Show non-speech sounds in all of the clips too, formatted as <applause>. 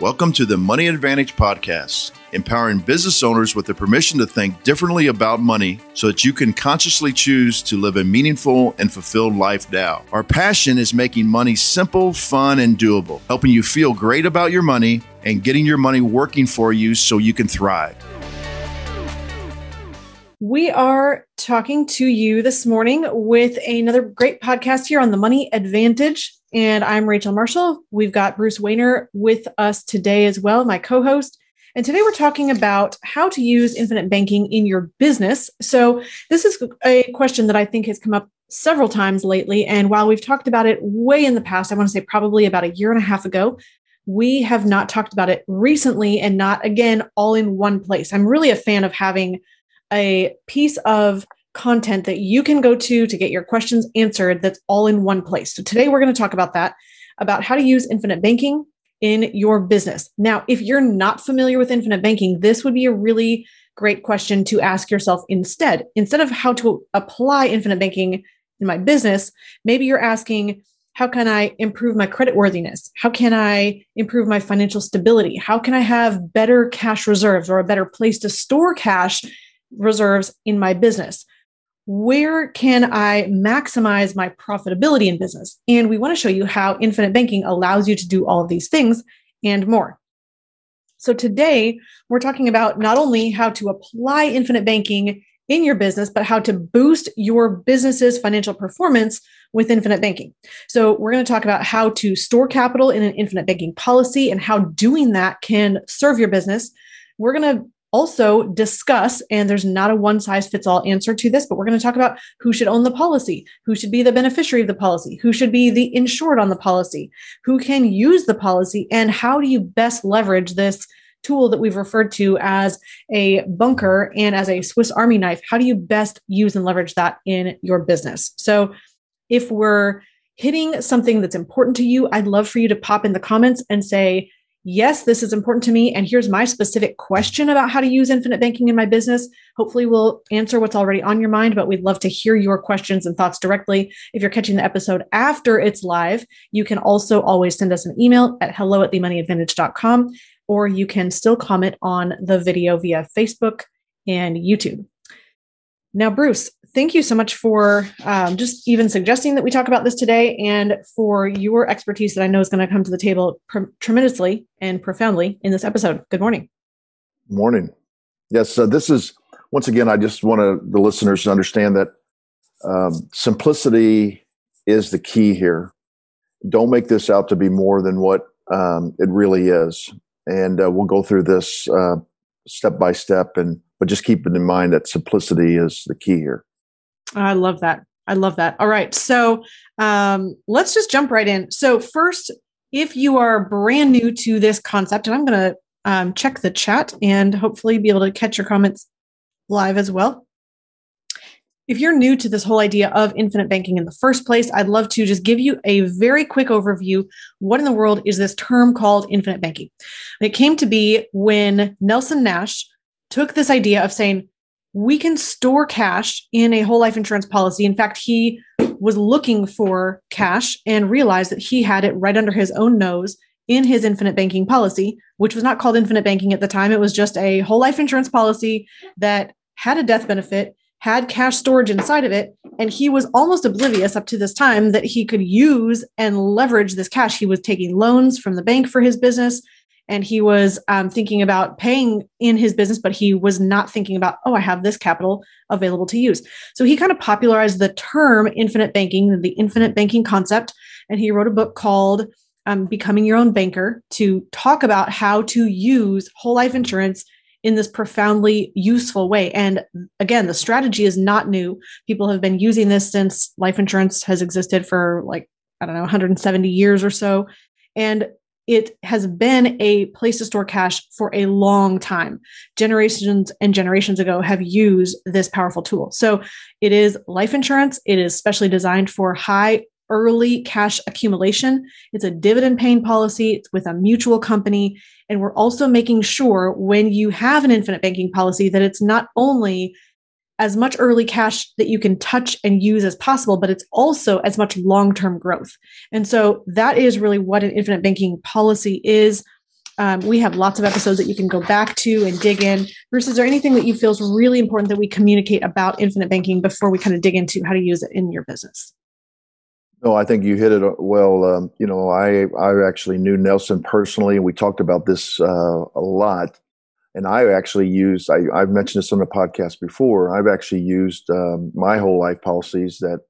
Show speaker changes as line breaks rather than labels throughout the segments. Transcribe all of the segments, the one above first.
Welcome to the Money Advantage Podcast, empowering business owners with the permission to think differently about money so that you can consciously choose to live a meaningful and fulfilled life now. Our passion is making money simple, fun, and doable, helping you feel great about your money and getting your money working for you so you can thrive.
We are talking to you this morning with another great podcast here on the Money Advantage. And I'm Rachel Marshall. We've got Bruce Wehner with us today as well, my co host. And today we're talking about how to use infinite banking in your business. So, this is a question that I think has come up several times lately. And while we've talked about it way in the past, I want to say probably about a year and a half ago, we have not talked about it recently and not again all in one place. I'm really a fan of having a piece of content that you can go to to get your questions answered that's all in one place. So today we're going to talk about that, about how to use infinite banking in your business. Now, if you're not familiar with infinite banking, this would be a really great question to ask yourself instead. Instead of how to apply infinite banking in my business, maybe you're asking, how can I improve my credit worthiness? How can I improve my financial stability? How can I have better cash reserves or a better place to store cash reserves in my business? Where can I maximize my profitability in business? And we want to show you how infinite banking allows you to do all of these things and more. So today we're talking about not only how to apply infinite banking in your business, but how to boost your business's financial performance with infinite banking. So, we're going to talk about how to store capital in an infinite banking policy and how doing that can serve your business. We're going to also discuss, and there's not a one size fits all answer to this, but we're going to talk about who should own the policy, who should be the beneficiary of the policy, who should be the insured on the policy, who can use the policy, and how do you best leverage this tool that we've referred to as a bunker and as a Swiss Army knife. How do you best use and leverage that in your business? So, if we're hitting something that's important to you, I'd love for you to pop in the comments and say, yes, this is important to me. And here's my specific question about how to use infinite banking in my business. Hopefully, we'll answer what's already on your mind, but we'd love to hear your questions and thoughts directly. If you're catching the episode after it's live, you can also always send us an email at hello at themoneyadvantage.com, or you can still comment on the video via Facebook and YouTube. Now, Bruce, thank you so much for um, just even suggesting that we talk about this today and for your expertise that I know is going to come to the table pr- tremendously and profoundly in this episode. Good morning.
Morning. Yes, uh, this is once again. I just want the listeners to understand that um, simplicity is the key here. Don't make this out to be more than what um, it really is, and uh, we'll go through this uh, step by step and but just keep it in mind that simplicity is the key here.
I love that. I love that. All right. So um, let's just jump right in. So, first, if you are brand new to this concept, and I'm going to um, check the chat and hopefully be able to catch your comments live as well. If you're new to this whole idea of infinite banking in the first place, I'd love to just give you a very quick overview. What in the world is this term called infinite banking? It came to be when Nelson Nash took this idea of saying, we can store cash in a whole life insurance policy. In fact, he was looking for cash and realized that he had it right under his own nose in his infinite banking policy, which was not called infinite banking at the time. It was just a whole life insurance policy that had a death benefit, had cash storage inside of it. And he was almost oblivious up to this time that he could use and leverage this cash. He was taking loans from the bank for his business and he was um, thinking about paying in his business, but he was not thinking about, oh, I have this capital available to use. So he kind of popularized the term infinite banking, the infinite banking concept, and he wrote a book called um, Becoming Your Own Banker to talk about how to use whole life insurance in this profoundly useful way. And again, the strategy is not new. People have been using this since life insurance has existed for like, I don't know, 170 years or so. And it has been a place to store cash for a long time. Generations and generations ago have used this powerful tool. So it is life insurance. It is specially designed for high early cash accumulation. It's a dividend paying policy. It's with a mutual company. And we're also making sure when you have an infinite banking policy that it's not only as much early cash that you can touch and use as possible, but it's also as much long term growth. And so that is really what an infinite banking policy is. Um, we have lots of episodes that you can go back to and dig in. Bruce, is there anything that you feel is really important that we communicate about infinite banking before we kind of dig into how to use it in your business?
No, I think you hit it uh, well. Um, you know, I I actually knew Nelson personally, and we talked about this uh, a lot. And I actually used I, I've mentioned this on the podcast before. I've actually used um, my whole life policies that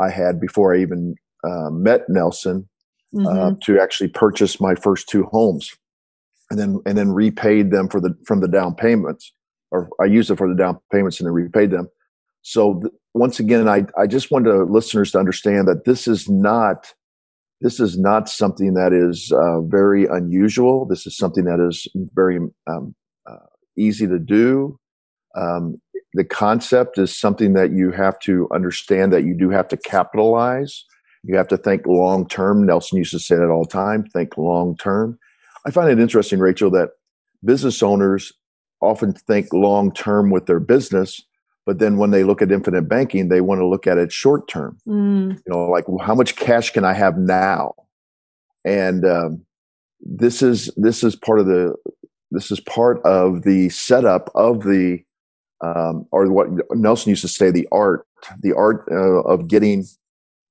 I had before I even uh, met Nelson uh, mm-hmm. to actually purchase my first two homes and then and then repaid them for the from the down payments, or I used it for the down payments and then repaid them. So th- once again, I I just want the listeners to understand that this is not this is not something that is uh, very unusual. This is something that is very um, uh, easy to do. Um, the concept is something that you have to understand that you do have to capitalize. You have to think long term. Nelson used to say that all the time think long term. I find it interesting, Rachel, that business owners often think long term with their business, but then when they look at infinite banking, they want to look at it short term. Mm. You know, like well, how much cash can I have now? And um, this is this is part of the this is part of the setup of the um, or what Nelson used to say the art the art uh, of getting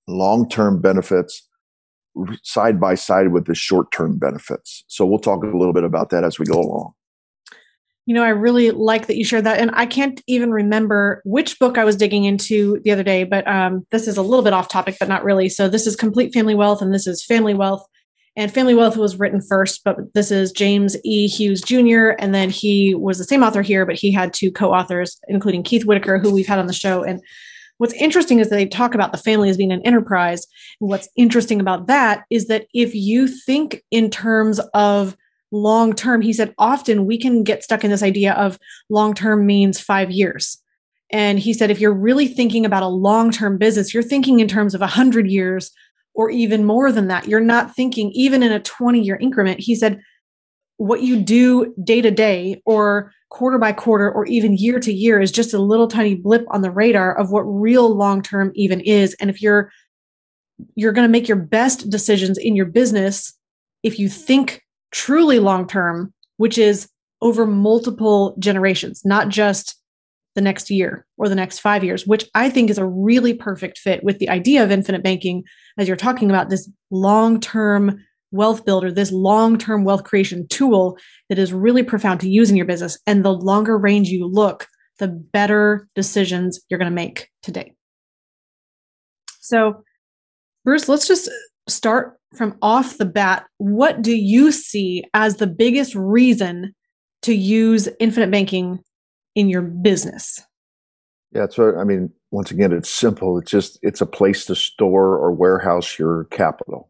long term benefits side by side with the short term benefits. So we'll talk a little bit about that as we go along.
You know, I really like that you shared that. And I can't even remember which book I was digging into the other day, but um, this is a little bit off topic, but not really. So this is Complete Family Wealth, and this is Family Wealth. And Family Wealth was written first, but this is James E. Hughes Jr. And then he was the same author here, but he had two co authors, including Keith Whitaker, who we've had on the show. And What's interesting is that they talk about the family as being an enterprise. What's interesting about that is that if you think in terms of long term, he said often we can get stuck in this idea of long term means five years. And he said if you're really thinking about a long term business, you're thinking in terms of 100 years or even more than that. You're not thinking even in a 20 year increment. He said, what you do day to day or quarter by quarter or even year to year is just a little tiny blip on the radar of what real long term even is and if you're you're going to make your best decisions in your business if you think truly long term which is over multiple generations not just the next year or the next 5 years which i think is a really perfect fit with the idea of infinite banking as you're talking about this long term wealth builder, this long term wealth creation tool that is really profound to use in your business. And the longer range you look, the better decisions you're going to make today. So, Bruce, let's just start from off the bat. What do you see as the biggest reason to use infinite banking in your business?
Yeah, so I mean, once again, it's simple. It's just it's a place to store or warehouse your capital.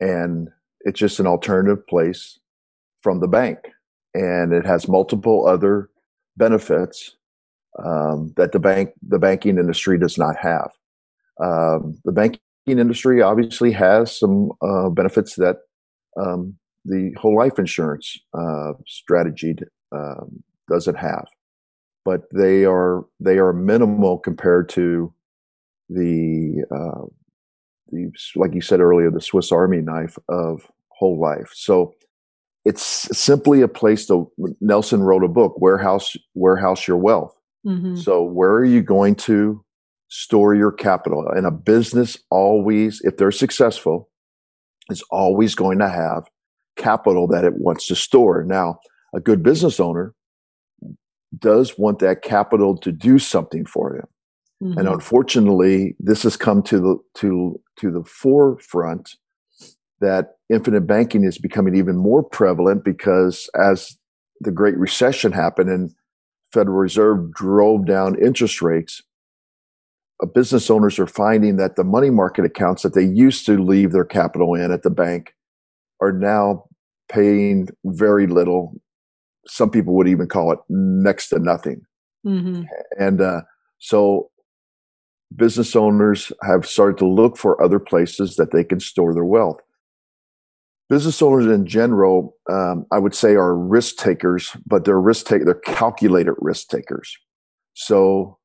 And it's just an alternative place from the bank. And it has multiple other benefits um, that the bank, the banking industry does not have. Um, the banking industry obviously has some uh, benefits that um, the whole life insurance uh, strategy um, doesn't have, but they are they are minimal compared to the uh, the like you said earlier the Swiss Army knife of whole life. So it's simply a place to Nelson wrote a book, Warehouse Warehouse Your Wealth. Mm-hmm. So where are you going to store your capital? And a business always, if they're successful, is always going to have capital that it wants to store. Now, a good business owner does want that capital to do something for them. Mm-hmm. And unfortunately, this has come to the to to the forefront that infinite banking is becoming even more prevalent because as the Great Recession happened and Federal Reserve drove down interest rates, uh, business owners are finding that the money market accounts that they used to leave their capital in at the bank are now paying very little. Some people would even call it next to nothing. Mm-hmm. And uh, so business owners have started to look for other places that they can store their wealth business owners in general, um, I would say, are risk takers, but they're risk take they're calculated risk takers. So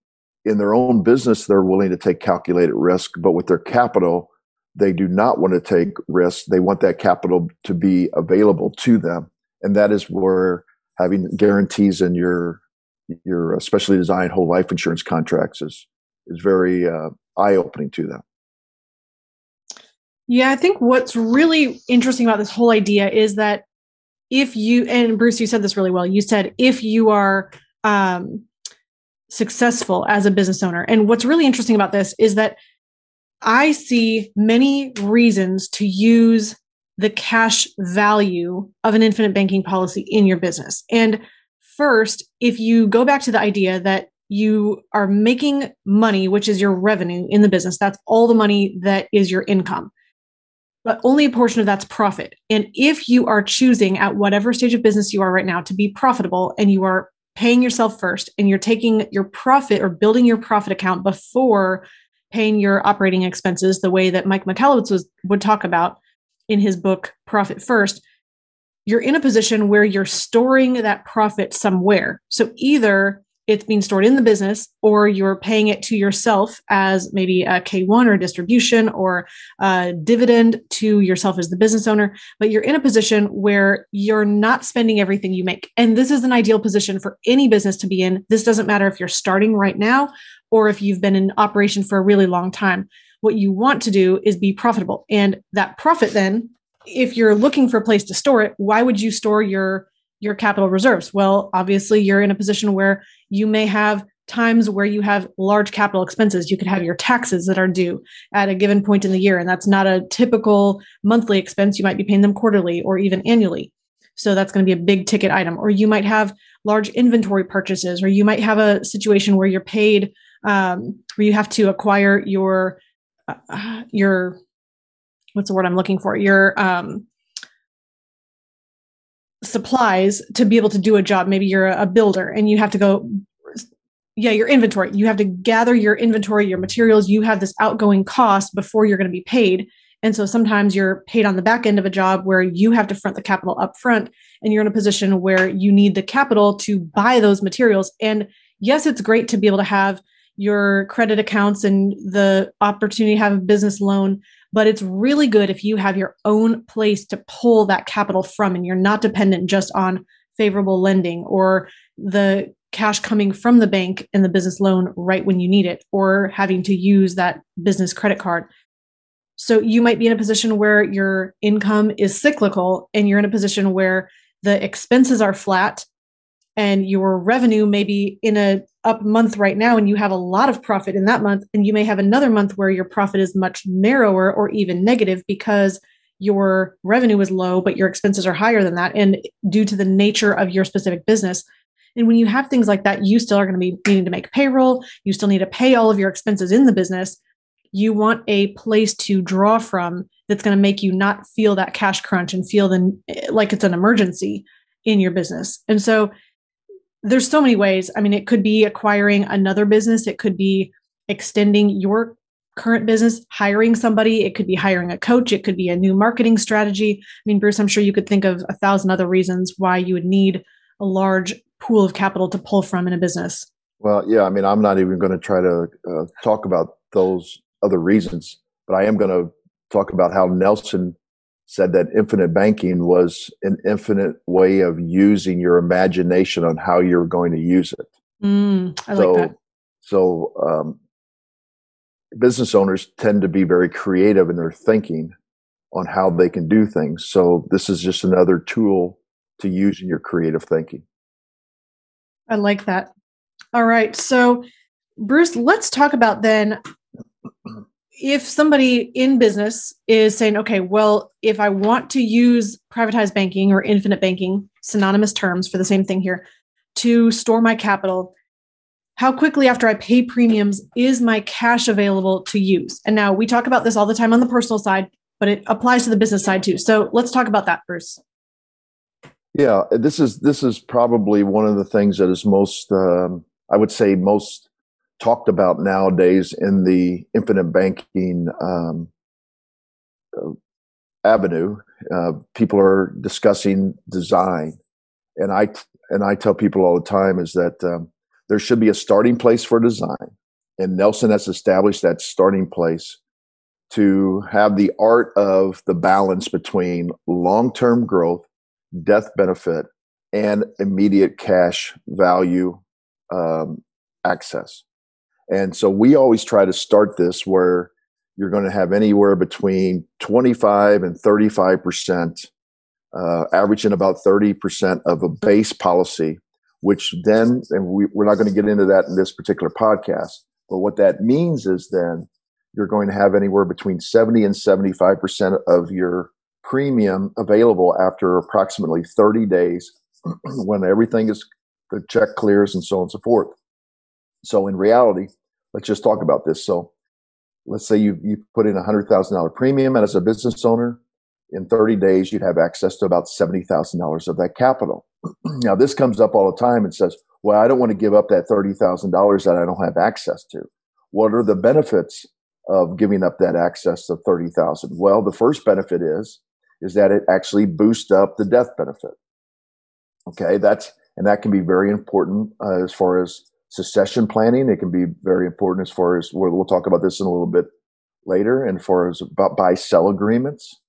in their own business, they're willing to take calculated risk, but with their capital, they do not want to take risk. They want that capital to be available to them. and that is where having guarantees in your your specially designed whole life insurance contracts is is very uh, eye opening to them.
Yeah, I think what's really interesting about this whole idea is that if you and Bruce, you said this really well. You said if you are um, successful as a business owner, and what's really interesting about this is that I see many reasons to use the cash value of an infinite banking policy in your business. And first, if you go back to the idea that you are making money, which is your revenue in the business, that's all the money that is your income. But only a portion of that's profit. And if you are choosing at whatever stage of business you are right now to be profitable and you are paying yourself first and you're taking your profit or building your profit account before paying your operating expenses the way that Mike Michalowicz was, would talk about in his book Profit First, you're in a position where you're storing that profit somewhere. So either it's being stored in the business or you're paying it to yourself as maybe a K1 or distribution or a dividend to yourself as the business owner, but you're in a position where you're not spending everything you make. And this is an ideal position for any business to be in. This doesn't matter if you're starting right now or if you've been in operation for a really long time. What you want to do is be profitable. And that profit then, if you're looking for a place to store it, why would you store your your capital reserves? Well, obviously you're in a position where you may have times where you have large capital expenses. You could have your taxes that are due at a given point in the year, and that's not a typical monthly expense. You might be paying them quarterly or even annually. So that's going to be a big ticket item. Or you might have large inventory purchases, or you might have a situation where you're paid um, where you have to acquire your uh, your what's the word I'm looking for? Your um, supplies to be able to do a job. Maybe you're a builder and you have to go yeah your inventory. You have to gather your inventory your materials. You have this outgoing cost before you're going to be paid. And so sometimes you're paid on the back end of a job where you have to front the capital up front and you're in a position where you need the capital to buy those materials. And yes it's great to be able to have your credit accounts and the opportunity to have a business loan. But it's really good if you have your own place to pull that capital from and you're not dependent just on favorable lending or the cash coming from the bank and the business loan right when you need it or having to use that business credit card. So you might be in a position where your income is cyclical and you're in a position where the expenses are flat and your revenue may be in a up month right now and you have a lot of profit in that month and you may have another month where your profit is much narrower or even negative because your revenue is low but your expenses are higher than that and due to the nature of your specific business. And when you have things like that you still are going to be needing to make payroll. You still need to pay all of your expenses in the business. You want a place to draw from that's going to make you not feel that cash crunch and feel the, eh, like it's an emergency in your business. And so there's so many ways. I mean, it could be acquiring another business, it could be extending your current business, hiring somebody, it could be hiring a coach, it could be a new marketing strategy. I mean, Bruce, I'm sure you could think of a thousand other reasons why you would need a large pool of capital to pull from in a business.
Well, yeah, I mean, I'm not even going to try to uh, talk about those other reasons, but I am going to talk about how Nelson said that infinite banking was an infinite way of using your imagination on how you're going to use it.
Mm, I so, like that.
So, um, business owners tend to be very creative in their thinking on how they can do things. So, this is just another tool to use in your creative thinking.
I like that. All right. So, Bruce, let's talk about then if somebody in business is saying, okay, well, if I want to use privatized banking or infinite banking, synonymous terms for the same thing here, to store my capital, how quickly after I pay premiums is my cash available to use? And now we talk about this all the time on the personal side, but it applies to the business side too. So let's talk about that, Bruce.
Yeah, this is this is probably one of the things that is most, um, I would say, most talked about nowadays in the infinite banking um, uh, avenue. Uh, people are discussing design, and I and I tell people all the time is that um, there should be a starting place for design, and Nelson has established that starting place to have the art of the balance between long term growth death benefit, and immediate cash value um, access. And so we always try to start this where you're going to have anywhere between 25 and 35 percent, uh, averaging about 30 percent of a base policy, which then, and we, we're not going to get into that in this particular podcast, but what that means is then you're going to have anywhere between 70 and 75 percent of your premium available after approximately 30 days <clears throat> when everything is the check clears and so on and so forth. So in reality, let's just talk about this. So let's say you you put in a hundred thousand dollar premium, and as a business owner, in 30 days you'd have access to about seventy thousand dollars of that capital. <clears throat> now this comes up all the time and says, "Well, I don't want to give up that thirty thousand dollars that I don't have access to." What are the benefits of giving up that access of thirty thousand? Well, the first benefit is is that it actually boosts up the death benefit. Okay, that's and that can be very important uh, as far as succession planning. It can be very important as far as we'll talk about this in a little bit later, and far as about buy sell agreements.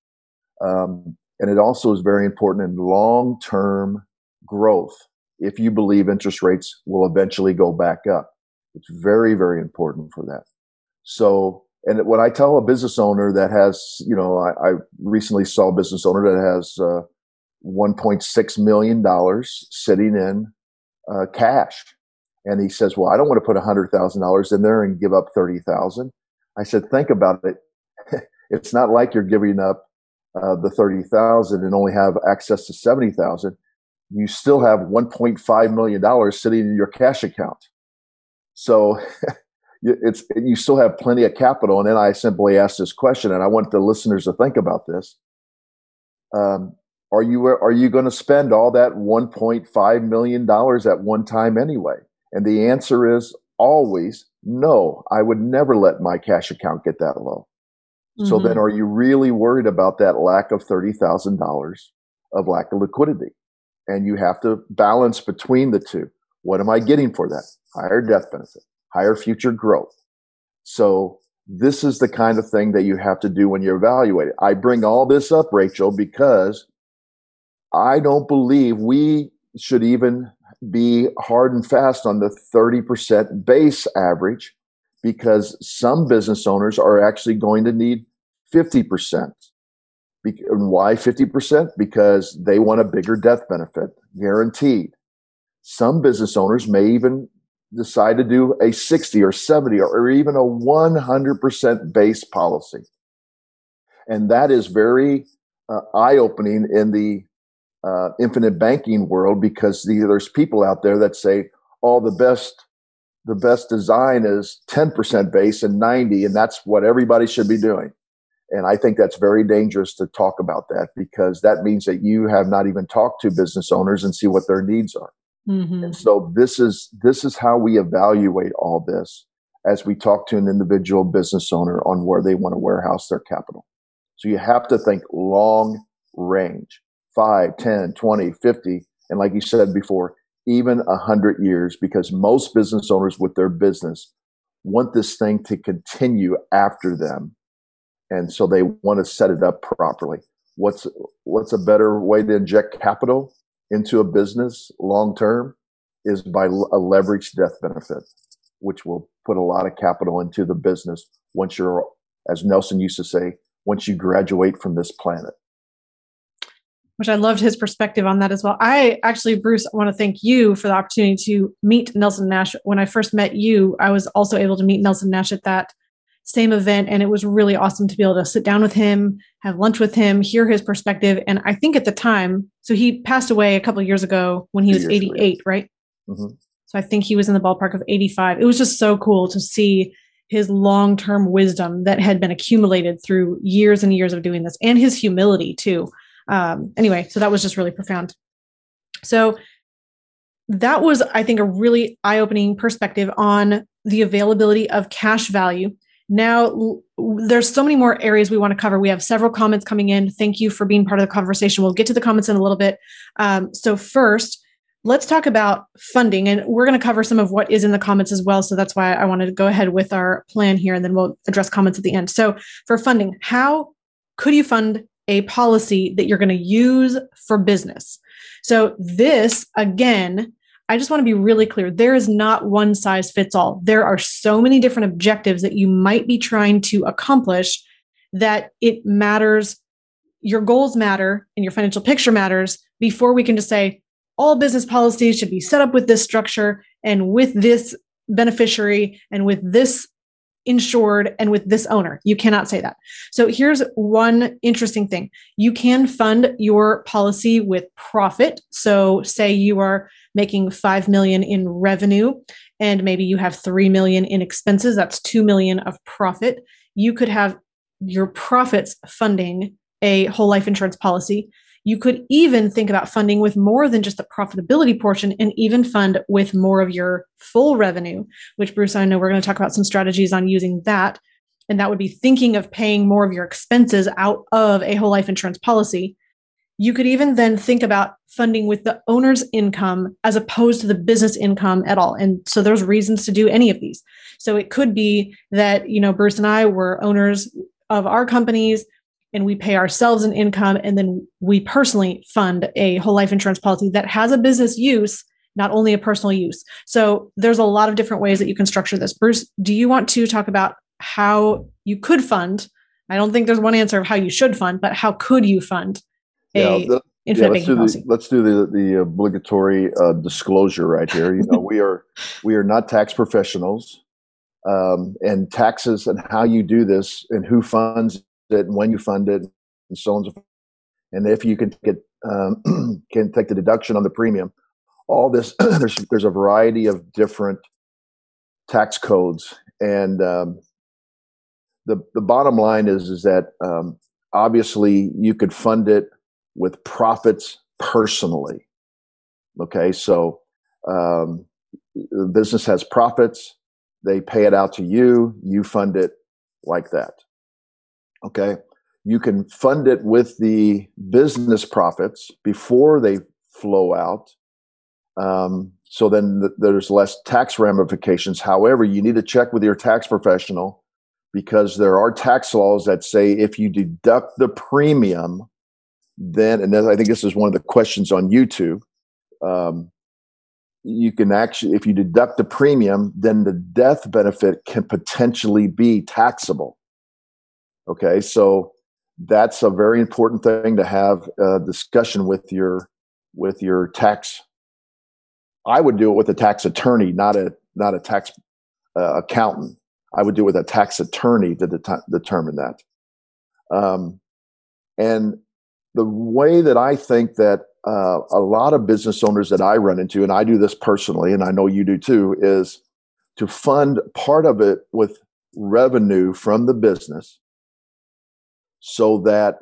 Um, and it also is very important in long term growth. If you believe interest rates will eventually go back up, it's very, very important for that. So, and when I tell a business owner that has, you know, I, I recently saw a business owner that has uh, $1.6 million sitting in uh, cash and he says, "Well, I don't want to put hundred thousand dollars in there and give up thirty thousand. I said, "Think about it. <laughs> it's not like you're giving up uh, the thirty thousand and only have access to seventy thousand. You still have one point five million dollars sitting in your cash account. So." <laughs> it's you still have plenty of capital and then i simply asked this question and i want the listeners to think about this um, are you are you going to spend all that 1.5 million dollars at one time anyway and the answer is always no. I would never let my cash account get that low. Mm-hmm. So then, mm-hmm. are you really worried about that lack of $30,000 of lack of liquidity? And you have to balance between the two. What am I getting for that? Higher death benefit, higher future growth. So this is the kind of thing that you have to do when you evaluate it. I bring all this up, Rachel, because I don't believe we should even be hard and fast on the 30% base average because some business owners are actually going to need 50%. And why 50%? Because they want a bigger death benefit, guaranteed. Some business owners may even decide to do a 60 or 70 or even a 100% base policy. And that is very uh, eye opening in the uh, infinite banking world because the, there's people out there that say all oh, the best the best design is 10% base and 90 and that's what everybody should be doing. And i think that's very dangerous to talk about that because that means that you have not even talked to business owners and see what their needs are. Mm-hmm. and so this is this is how we evaluate all this as we talk to an individual business owner on where they want to warehouse their capital. So you have to think long range 5, 10, 20, 50, and like you said before, even 100 years because most business owners with their business want this thing to continue after them. And so they want to set it up properly. What's what's a better way to inject capital into a business long term is by a leveraged death benefit, which will put a lot of capital into the business once you're, as Nelson used to say, once you graduate from this planet
which I loved his perspective on that as well. I actually, Bruce, I want to thank you for the opportunity to meet Nelson Nash. When I first met you, I was also able to meet Nelson Nash at that same event. And it was really awesome to be able to sit down with him, have lunch with him, hear his perspective. And I think at the time, so he passed away a couple years ago when he was 88, right? Mm-hmm. So I think he was in the ballpark of 85. It was just so cool to see his long term wisdom that had been accumulated through years and years of doing this and his humility too um, anyway, so that was just really profound. So that was, I think, a really eye opening perspective on the availability of cash value. Now, there's so many more areas we want to cover. We have several comments coming in. Thank you for being part of the conversation. We'll get to the comments in a little bit. Um, so, first, let's talk about funding. And we're going to cover some of what is in the comments as well. So, that's why I wanted to go ahead with our plan here and then we'll address comments at the end. So, for funding, how could you fund a policy that you're going to use for business. So, this again, I just want to be really clear there is not one size fits all. There are so many different objectives that you might be trying to accomplish that it matters. Your goals matter and your financial picture matters before we can just say all business policies should be set up with this structure and with this beneficiary and with this insured and with this owner. You cannot say that. So here's one interesting thing. You can fund your policy with profit. So say you are making 5 million in revenue and maybe you have 3 million in expenses, that's 2 million of profit. You could have your profits funding a whole life insurance policy you could even think about funding with more than just the profitability portion and even fund with more of your full revenue, which Bruce, and I know we're going to talk about some strategies on using that. And that would be thinking of paying more of your expenses out of a whole life insurance policy. You could even then think about funding with the owner's income as opposed to the business income at all. And so there's reasons to do any of these. So it could be that, you know, Bruce and I were owners of our companies and we pay ourselves an income and then we personally fund a whole life insurance policy that has a business use not only a personal use. So there's a lot of different ways that you can structure this. Bruce do you want to talk about how you could fund? I don't think there's one answer of how you should fund but how could you fund a yeah, the,
yeah, let's, do the, let's do the, the obligatory uh, disclosure right here. You know we are <laughs> we are not tax professionals um, and taxes and how you do this and who funds it and when you fund it and so on and so forth. And if you can get um, <clears throat> can take the deduction on the premium, all this <clears throat> there's there's a variety of different tax codes, and um, the the bottom line is is that um, obviously you could fund it with profits personally. Okay, so um, the business has profits, they pay it out to you, you fund it like that. Okay. You can fund it with the business profits before they flow out. Um, so then th- there's less tax ramifications. However, you need to check with your tax professional because there are tax laws that say if you deduct the premium, then, and then I think this is one of the questions on YouTube. Um, you can actually, if you deduct the premium, then the death benefit can potentially be taxable. Okay, so that's a very important thing to have a discussion with your with your tax. I would do it with a tax attorney, not a not a tax uh, accountant. I would do it with a tax attorney to det- determine that. Um, and the way that I think that uh, a lot of business owners that I run into, and I do this personally, and I know you do too, is to fund part of it with revenue from the business so that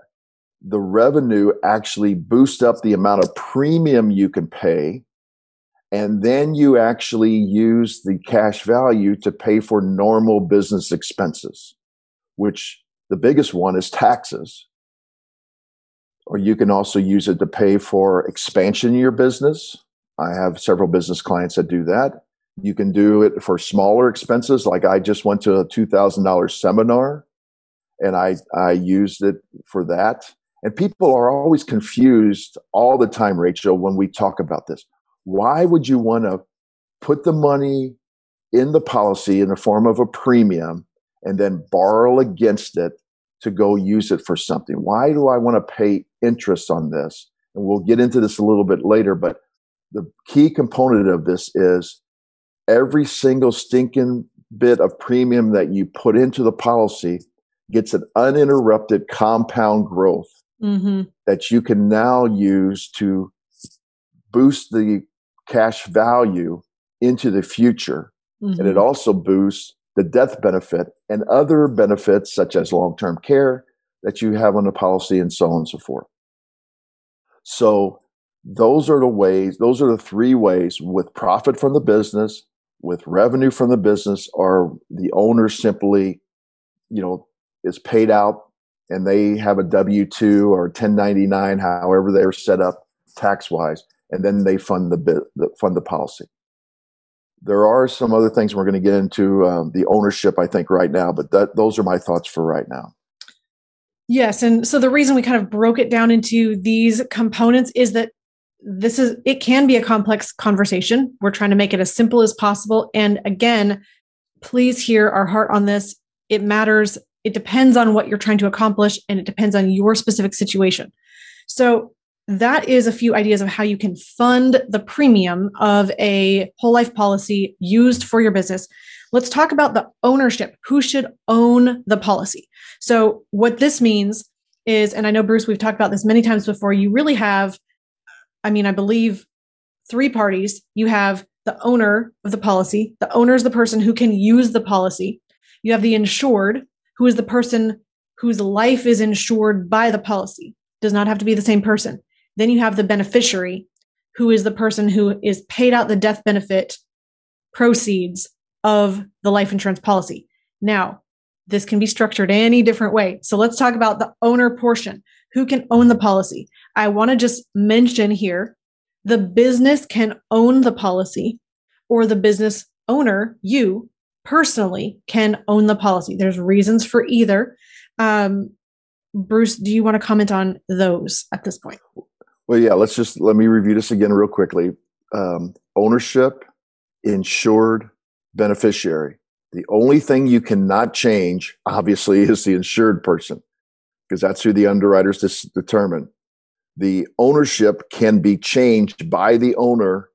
the revenue actually boosts up the amount of premium you can pay. And then you actually use the cash value to pay for normal business expenses, which the biggest one is taxes. Or you can also use it to pay for expansion in your business. I have several business clients that do that. You can do it for smaller expenses, like I just went to a $2,000 seminar and I I used it for that. And people are always confused all the time, Rachel, when we talk about this. Why would you want to put the money in the policy in the form of a premium and then borrow against it to go use it for something? Why do I want to pay interest on this? And we'll get into this a little bit later, but the key component of this is every single stinking bit of premium that you put into the policy gets an uninterrupted compound growth mm-hmm. that you can now use to boost the cash value into the future. Mm-hmm. And it mm-hmm. also boosts the death benefit and other benefits such as long term care that you have on the policy and so on and so forth. So, those are the ways, those are the three ways with profit from the business, with revenue from the business, or the owner simply, you know, is paid out and they have a W 2 or 1099, however they're set up tax wise, and then they fund the, fund the policy. There are some other things we're going to get into um, the ownership, I think, right now, but that, those are my thoughts for right now.
Yes. And so the reason we kind of broke it down into these components is that this is, it can be a complex conversation. We're trying to make it as simple as possible. And again, please hear our heart on this. It matters. It depends on what you're trying to accomplish and it depends on your specific situation. So that is a few ideas of how you can fund the premium of a whole life policy used for your business. Let's talk about the ownership. Who should own the policy? So, what this means is, and I know, Bruce, we've talked about this many times before, you really have, I mean, I believe three parties. You have the owner of the policy, the owner is the person who can use the policy. You have the insured, who is the person whose life is insured by the policy, does not have to be the same person. Then you have the beneficiary, who is the person who is paid out the death benefit proceeds of the life insurance policy. Now, this can be structured any different way. So let's talk about the owner portion. Who can own the policy? I want to just mention here the business can own the policy, or the business owner, you personally, can own the policy. There's reasons for either. Um, Bruce, do you want to comment on those at this point?
Well, yeah, let's just let me review this again real quickly. Um, ownership, insured, beneficiary. The only thing you cannot change, obviously, <laughs> is the insured person, because that's who the underwriters dis- determine. The ownership can be changed by the owner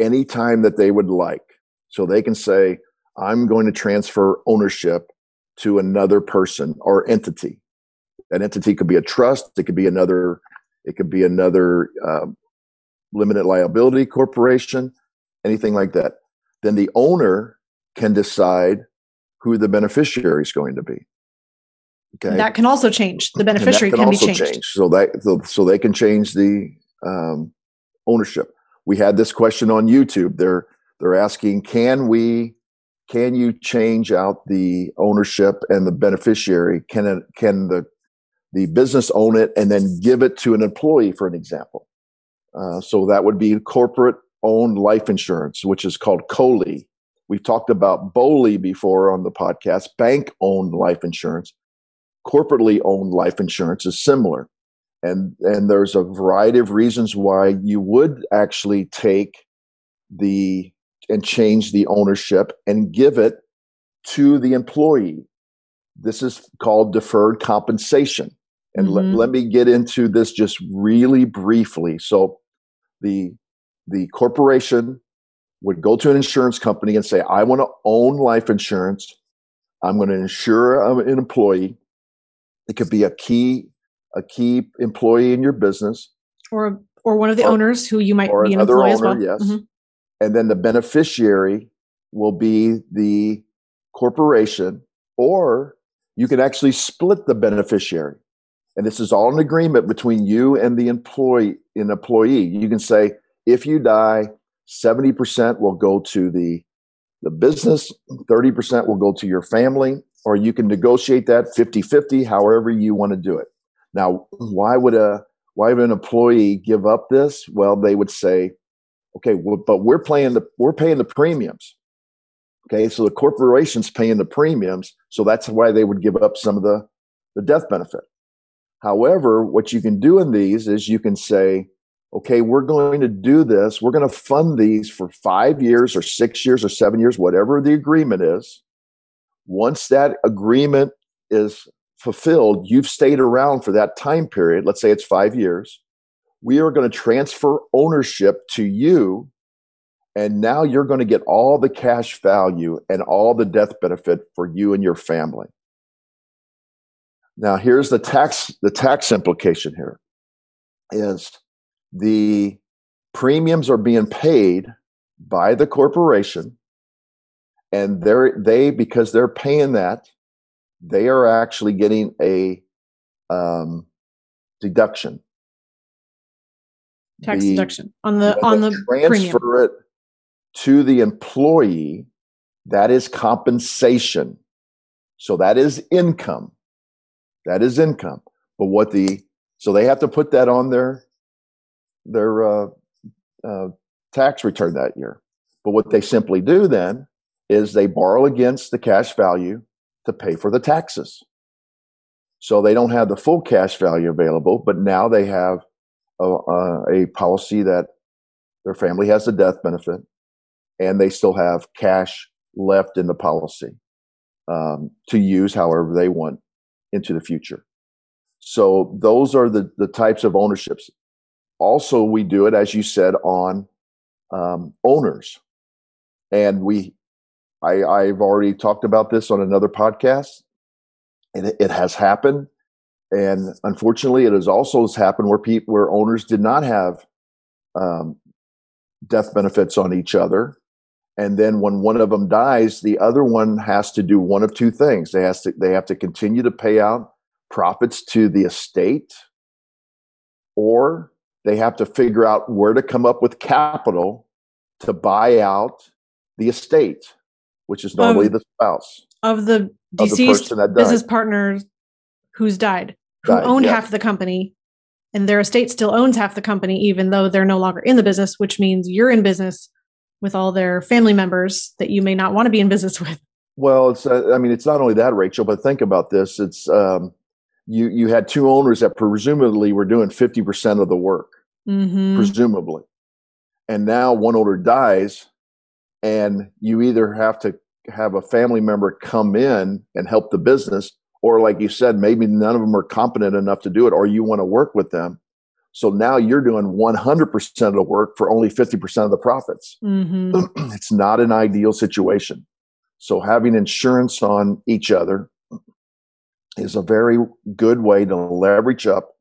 anytime that they would like. So they can say, I'm going to transfer ownership to another person or entity. That entity could be a trust, it could be another it could be another uh, limited liability corporation, anything like that. Then the owner can decide who the beneficiary is going to be.
Okay. That can also change. The beneficiary can, can, be changed. Change.
So that so, so they can change the um, ownership. We had this question on YouTube. They're they're asking, can we can you change out the ownership and the beneficiary? Can it can the the business own it and then give it to an employee, for an example. Uh, so that would be corporate owned life insurance, which is called COLI. We've talked about BOLI before on the podcast, bank owned life insurance. Corporately owned life insurance is similar. And, and there's a variety of reasons why you would actually take the and change the ownership and give it to the employee. This is called deferred compensation. And mm-hmm. let, let me get into this just really briefly. So the the corporation would go to an insurance company and say, I want to own life insurance. I'm going to insure an employee. It could be a key a key employee in your business.
Or or one of the or, owners who you might be an employee owner, as well.
Yes. Mm-hmm. And then the beneficiary will be the corporation, or you can actually split the beneficiary. And this is all an agreement between you and the employee an employee. You can say if you die 70% will go to the the business 30% will go to your family or you can negotiate that 50-50 however you want to do it. Now why would a why would an employee give up this? Well they would say okay well, but we're paying the we're paying the premiums okay so the corporation's paying the premiums so that's why they would give up some of the the death benefit However, what you can do in these is you can say, okay, we're going to do this. We're going to fund these for five years or six years or seven years, whatever the agreement is. Once that agreement is fulfilled, you've stayed around for that time period. Let's say it's five years. We are going to transfer ownership to you. And now you're going to get all the cash value and all the death benefit for you and your family. Now, here's the tax the tax implication here is the premiums are being paid by the corporation and they're they because they're paying that they are actually getting a um, deduction
tax the, deduction on the on the
transfer
premium.
it to the employee that is compensation so that is income that is income. But what the so they have to put that on their their uh, uh, tax return that year. But what they simply do then is they borrow against the cash value to pay for the taxes. So they don't have the full cash value available, but now they have a, a, policy that their family has a death benefit and they still have cash left in the policy um, to use however they want into the future. So those are the, the types of ownerships. Also, we do it, as you said, on um, owners. And we, I, I've already talked about this on another podcast, and it, it has happened. And unfortunately, it has also happened where people, where owners did not have um, death benefits on each other, and then when one of them dies, the other one has to do one of two things. They has to they have to continue to pay out profits to the estate, or they have to figure out where to come up with capital to buy out the estate, which is normally the spouse
of the deceased of the business partner who's died, who owned yeah. half the company, and their estate still owns half the company, even though they're no longer in the business, which means you're in business with all their family members that you may not want to be in business with.
Well, it's uh, I mean it's not only that, Rachel, but think about this. It's um, you you had two owners that presumably were doing 50% of the work mm-hmm. presumably and now one owner dies and you either have to have a family member come in and help the business or like you said maybe none of them are competent enough to do it or you want to work with them so now you're doing 100% of the work for only 50% of the profits <clears throat> mm-hmm. it's not an ideal situation so having insurance on each other is a very good way to leverage up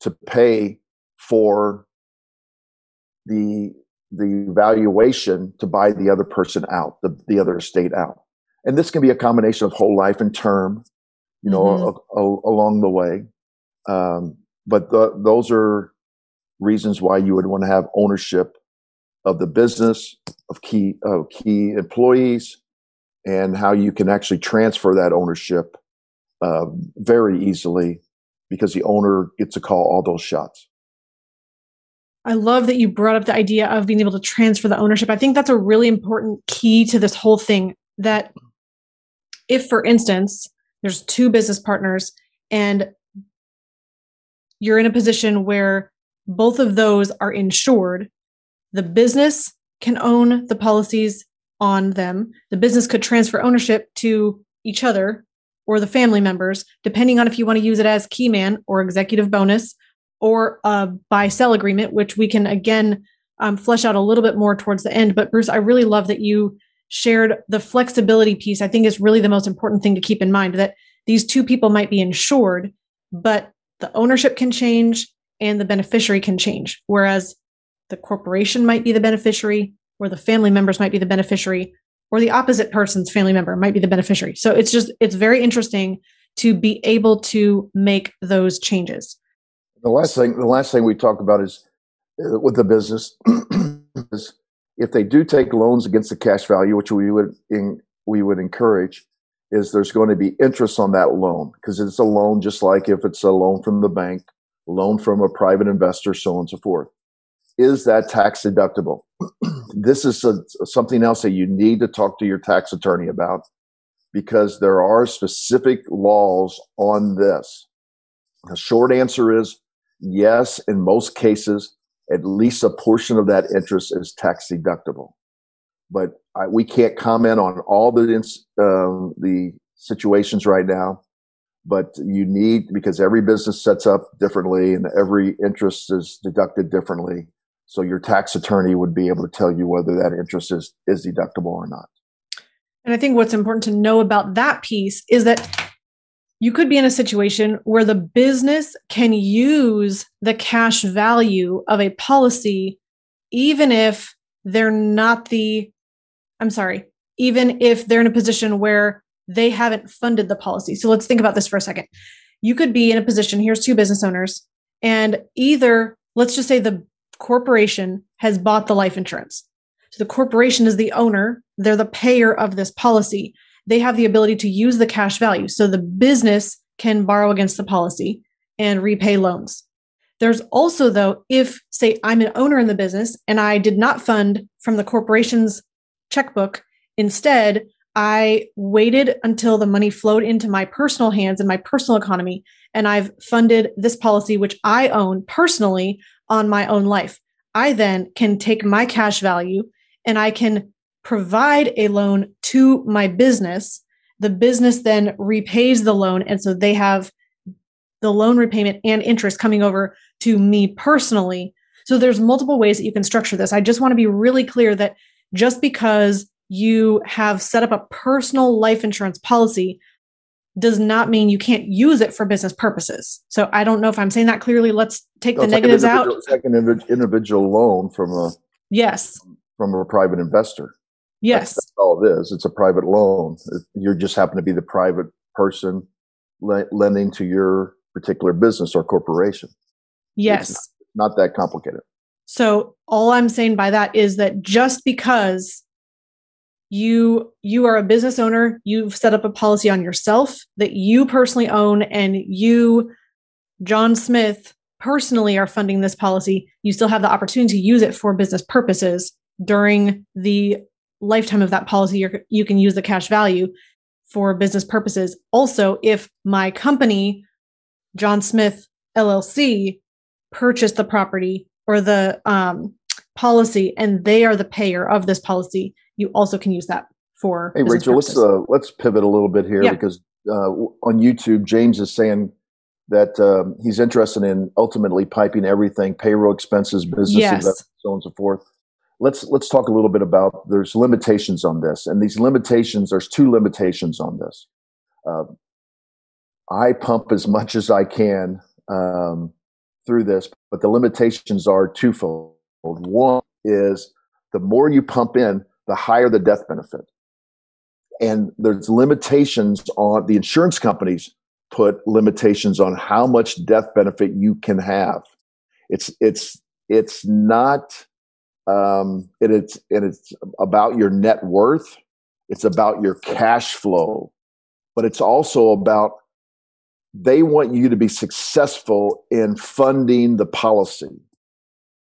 to pay for the the valuation to buy the other person out, the, the other estate out. And this can be a combination of whole life and term, you know, mm-hmm. a, a, along the way. Um, but the, those are reasons why you would want to have ownership of the business, of key of key employees, and how you can actually transfer that ownership uh, very easily because the owner gets to call all those shots.
I love that you brought up the idea of being able to transfer the ownership. I think that's a really important key to this whole thing. That if, for instance, there's two business partners and you're in a position where both of those are insured, the business can own the policies on them. The business could transfer ownership to each other or the family members, depending on if you want to use it as key man or executive bonus or a buy sell agreement, which we can again um, flesh out a little bit more towards the end. But Bruce, I really love that you shared the flexibility piece. I think is really the most important thing to keep in mind that these two people might be insured, but the ownership can change and the beneficiary can change. Whereas the corporation might be the beneficiary, or the family members might be the beneficiary, or the opposite person's family member might be the beneficiary. So it's just, it's very interesting to be able to make those changes.
The last thing, the last thing we talk about is uh, with the business <clears throat> is if they do take loans against the cash value, which we would in, we would encourage, is there's going to be interest on that loan because it's a loan, just like if it's a loan from the bank, loan from a private investor, so on and so forth. Is that tax deductible? <clears throat> this is a, something else that you need to talk to your tax attorney about because there are specific laws on this. The short answer is yes, in most cases, at least a portion of that interest is tax deductible. But I, we can't comment on all the um, the situations right now. But you need because every business sets up differently, and every interest is deducted differently. So your tax attorney would be able to tell you whether that interest is is deductible or not.
And I think what's important to know about that piece is that you could be in a situation where the business can use the cash value of a policy, even if they're not the, I'm sorry, even if they're in a position where they haven't funded the policy. So let's think about this for a second. You could be in a position, here's two business owners, and either, let's just say the corporation has bought the life insurance. So the corporation is the owner, they're the payer of this policy they have the ability to use the cash value. So the business can borrow against the policy and repay loans. There's also, though, if, say, I'm an owner in the business and I did not fund from the corporation's checkbook, instead, I waited until the money flowed into my personal hands and my personal economy. and I've funded this policy, which I own personally on my own life. I then can take my cash value and I can provide a loan to my business. The business then repays the loan. And so they have the loan repayment and interest coming over to me personally. So there's multiple ways that you can structure this. I just want to be really clear that just because you have set up a personal life insurance policy does not mean you can't use it for business purposes. So I don't know if I'm saying that clearly. Let's take no, the negatives
like
out.
It's like an individual loan from a
yes
from a private investor.
Yes,
that's, that's all it is. It's a private loan. You just happen to be the private person le- lending to your particular business or corporation.
Yes,
not, not that complicated.
So all I'm saying by that is that just because you you are a business owner you've set up a policy on yourself that you personally own and you john smith personally are funding this policy you still have the opportunity to use it for business purposes during the lifetime of that policy you you can use the cash value for business purposes also if my company john smith llc purchased the property or the um, policy and they are the payer of this policy you also can use that for.
Hey, Rachel, purposes. let's uh, let's pivot a little bit here yeah. because uh, on YouTube, James is saying that um, he's interested in ultimately piping everything, payroll expenses, business,
yes.
so on and so forth. Let's let's talk a little bit about there's limitations on this, and these limitations there's two limitations on this. Uh, I pump as much as I can um, through this, but the limitations are twofold. One is the more you pump in, the higher the death benefit. And there's limitations on the insurance companies put limitations on how much death benefit you can have. It's it's it's not um, it, it's and it's about your net worth. It's about your cash flow, but it's also about they want you to be successful in funding the policy.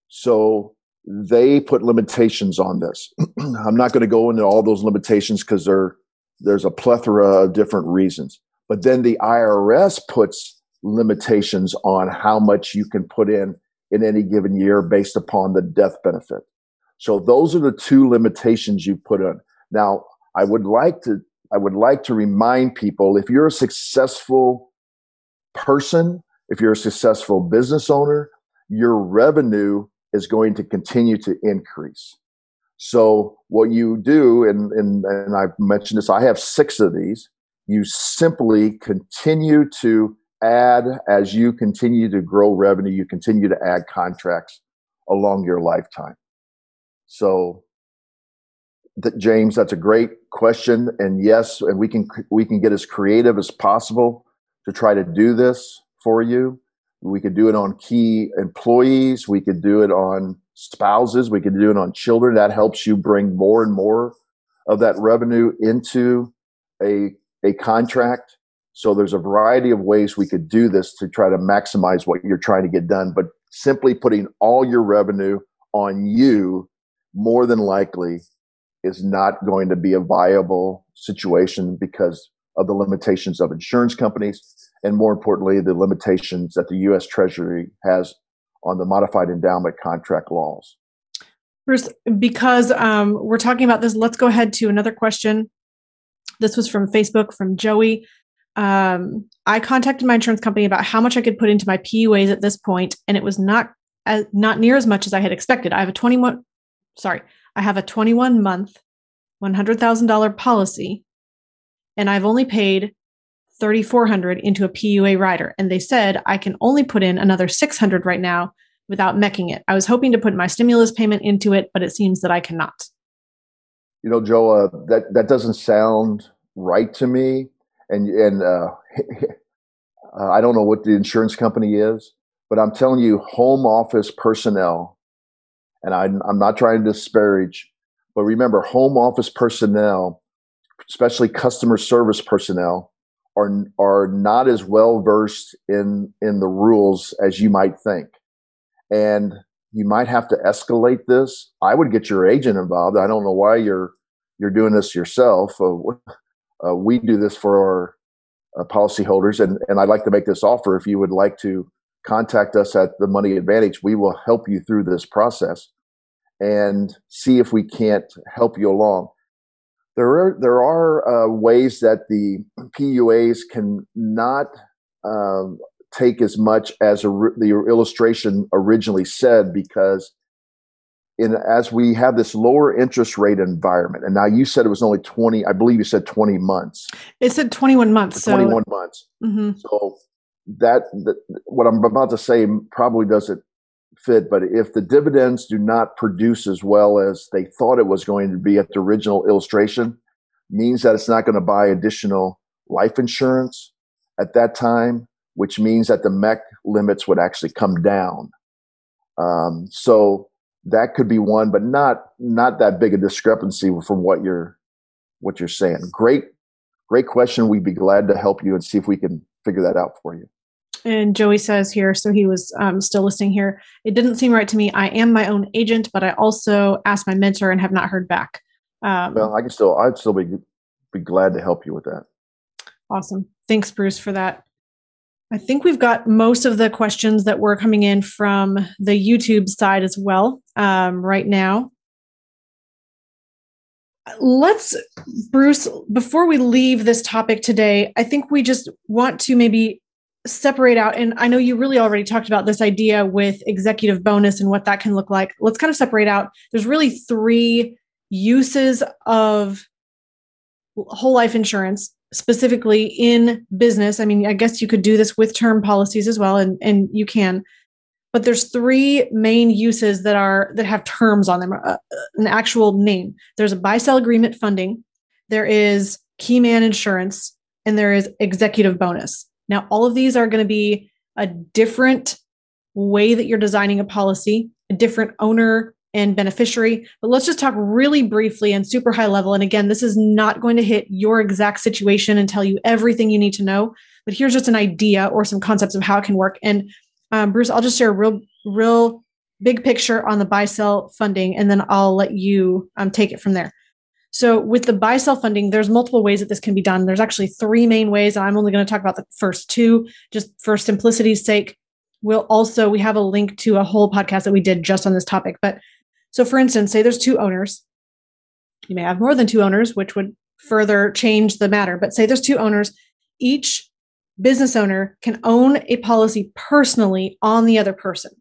So they put limitations on this. <clears throat> I'm not going to go into all those limitations because there there's a plethora of different reasons. But then the IRS puts limitations on how much you can put in in any given year based upon the death benefit. So those are the two limitations you put in. Now, I would like to I would like to remind people if you're a successful person, if you're a successful business owner, your revenue is going to continue to increase. So what you do, and, and, and I've mentioned this, I have six of these. You simply continue to add as you continue to grow revenue, you continue to add contracts along your lifetime. So that James, that's a great question. And yes, and we can we can get as creative as possible to try to do this for you. We could do it on key employees. We could do it on spouses. We could do it on children. That helps you bring more and more of that revenue into a, a contract. So there's a variety of ways we could do this to try to maximize what you're trying to get done. But simply putting all your revenue on you more than likely is not going to be a viable situation because of the limitations of insurance companies and more importantly, the limitations that the U.S. Treasury has on the modified endowment contract laws.
Bruce, because um, we're talking about this, let's go ahead to another question. This was from Facebook from Joey. Um, I contacted my insurance company about how much I could put into my PUAs at this point, and it was not as, not near as much as I had expected. I have a 21, sorry, I have a 21 month, $100,000 policy, and I've only paid 3400 into a PUA rider and they said I can only put in another 600 right now without mecking it. I was hoping to put my stimulus payment into it, but it seems that I cannot.
You know, Joe, uh, that that doesn't sound right to me. And and uh, <laughs> uh, I don't know what the insurance company is, but I'm telling you, home office personnel, and I, I'm not trying to disparage, but remember, home office personnel, especially customer service personnel, are are not as well versed in in the rules as you might think. And you might have to escalate this. I would get your agent involved. I don't know why you're you're doing this yourself uh, we do this for our uh, policyholders, and, and I'd like to make this offer. If you would like to contact us at the Money Advantage, we will help you through this process and see if we can't help you along. There are there are uh, ways that the PUAs can not um, take as much as a, the illustration originally said because in as we have this lower interest rate environment and now you said it was only 20 i believe you said 20 months
it said 21 months
21 so. months mm-hmm. so that, that what i'm about to say probably doesn't fit but if the dividends do not produce as well as they thought it was going to be at the original illustration means that it's not going to buy additional life insurance at that time which means that the MEC limits would actually come down. Um, so that could be one, but not not that big a discrepancy from what you're what you're saying. Great, great question. We'd be glad to help you and see if we can figure that out for you.
And Joey says here, so he was um, still listening here. It didn't seem right to me. I am my own agent, but I also asked my mentor and have not heard back.
Um, well, I can still, I'd still be be glad to help you with that.
Awesome. Thanks, Bruce, for that. I think we've got most of the questions that were coming in from the YouTube side as well um, right now. Let's, Bruce, before we leave this topic today, I think we just want to maybe separate out. And I know you really already talked about this idea with executive bonus and what that can look like. Let's kind of separate out. There's really three uses of whole life insurance specifically in business. I mean i guess you could do this with term policies as well and and you can. But there's three main uses that are that have terms on them uh, an actual name. There's a buy sell agreement funding there is key man insurance and there is executive bonus. Now all of these are going to be a different way that you're designing a policy a different owner and beneficiary. But let's just talk really briefly and super high level. And again, this is not going to hit your exact situation and tell you everything you need to know. But here's just an idea or some concepts of how it can work. And um, Bruce, I'll just share a real, real big picture on the buy sell funding, and then I'll let you um, take it from there. So with the buy sell funding, there's multiple ways that this can be done. There's actually three main ways. And I'm only going to talk about the first two, just for simplicity's sake. We'll also we have a link to a whole podcast that we did just on this topic. But so, for instance, say there's two owners. You may have more than two owners, which would further change the matter. But say there's two owners. Each business owner can own a policy personally on the other person.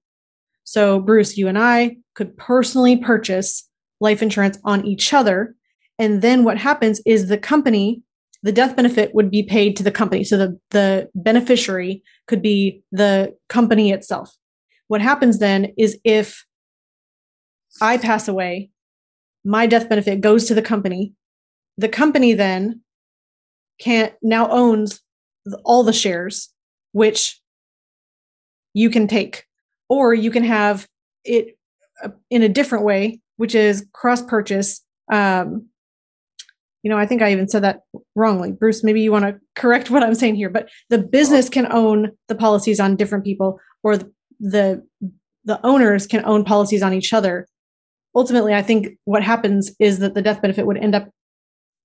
So, Bruce, you and I could personally purchase life insurance on each other. And then what happens is the company, the death benefit would be paid to the company. So the, the beneficiary could be the company itself. What happens then is if I pass away, my death benefit goes to the company. The company then can't now owns all the shares, which you can take, or you can have it uh, in a different way, which is cross purchase. Um, you know, I think I even said that wrongly. Bruce, maybe you want to correct what I'm saying here, but the business can own the policies on different people, or the the, the owners can own policies on each other ultimately, I think what happens is that the death benefit would end up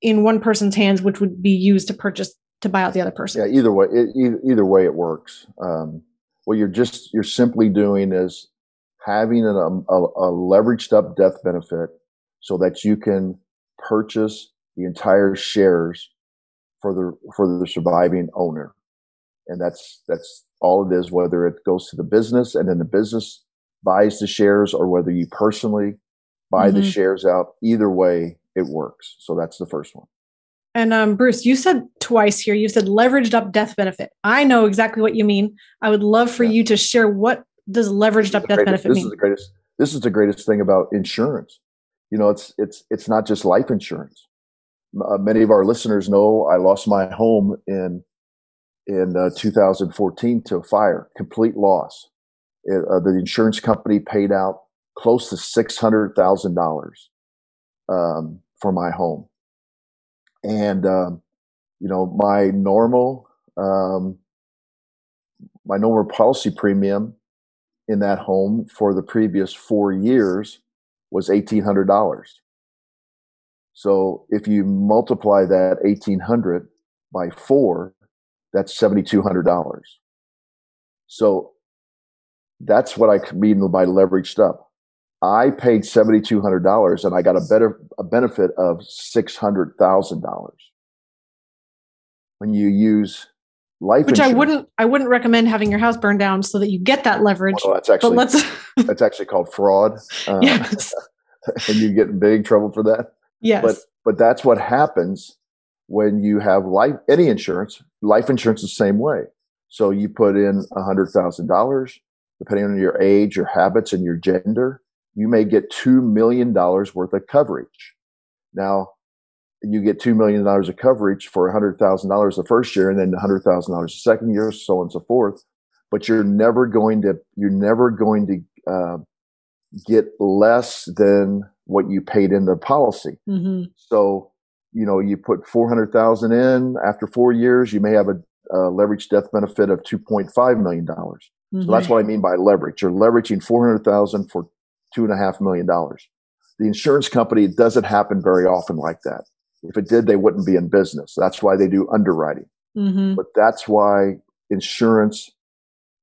in one person's hands, which would be used to purchase to buy out the other person.
Yeah, either way, it, either, way it works. Um, what you're just you're simply doing is having a, a, a leveraged up death benefit so that you can purchase the entire shares for the for the surviving owner, and that's that's all it is. Whether it goes to the business and then the business buys the shares, or whether you personally buy mm-hmm. the shares out. Either way, it works. So that's the first one.
And um, Bruce, you said twice here, you said leveraged up death benefit. I know exactly what you mean. I would love for yeah. you to share what does leveraged up death
greatest,
benefit
this
mean?
Is the greatest, this is the greatest thing about insurance. You know, it's it's it's not just life insurance. Uh, many of our listeners know I lost my home in in uh, 2014 to a fire, complete loss. It, uh, the insurance company paid out close to six hundred thousand um, dollars for my home, and um, you know my normal um, my normal policy premium in that home for the previous four years was eighteen hundred dollars. So if you multiply that eighteen hundred by four, that's $7,200. So that's what I mean by leveraged up. I paid $7,200 and I got a better a benefit of $600,000 when you use life
which
insurance.
I wouldn't I wouldn't recommend having your house burned down so that you get that leverage.
Well, that's actually <laughs> that's actually called fraud. <laughs> Uh,
yes. <laughs>
and you get in big trouble for that.
Yes.
But but that's what happens when you have life any insurance. Life insurance is the same way. So you put in a hundred thousand dollars, depending on your age, your habits, and your gender, you may get two million dollars worth of coverage. Now, you get two million dollars of coverage for a hundred thousand dollars the first year, and then a hundred thousand dollars the second year, so on and so forth. But you're never going to you're never going to uh, get less than what you paid in the policy.
hmm
So, you know, you put 400,000 in after four years, you may have a, a leverage death benefit of $2.5 million. So that's what I mean by leverage. You're leveraging 400,000 for two and a half million dollars. The insurance company doesn't happen very often like that. If it did, they wouldn't be in business. That's why they do underwriting.
hmm
But that's why insurance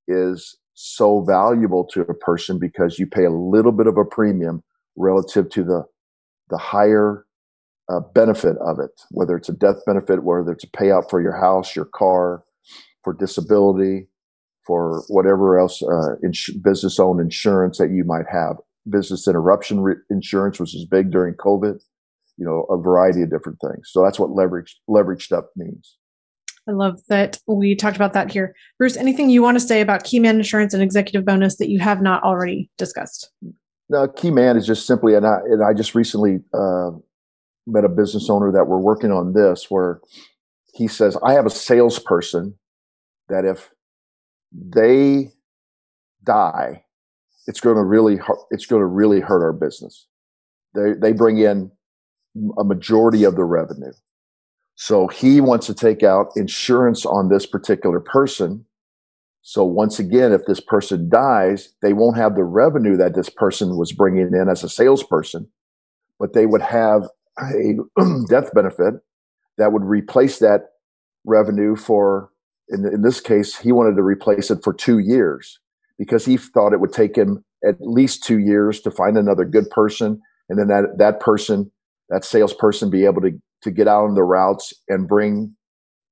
is so valuable to a person because you pay a little bit of a premium relative to the the higher uh, benefit of it, whether it's a death benefit, whether it's a payout for your house, your car, for disability, for whatever else uh, ins- business owned insurance that you might have, business interruption re- insurance, which is big during COVID. You know, a variety of different things. So that's what leveraged leveraged up means.
I love that we talked about that here. Bruce, anything you want to say about key man insurance and executive bonus that you have not already discussed?
No, key man is just simply, and I, and I just recently uh, met a business owner that we're working on this, where he says, I have a salesperson that if they die, it's going to really, it's going to really hurt our business. They they bring in a majority of the revenue, so he wants to take out insurance on this particular person. So once again, if this person dies, they won't have the revenue that this person was bringing in as a salesperson, but they would have a <clears throat> death benefit that would replace that revenue for, in, in this case, he wanted to replace it for two years because he thought it would take him at least two years to find another good person. And then that, that person, that salesperson be able to, to get out on the routes and bring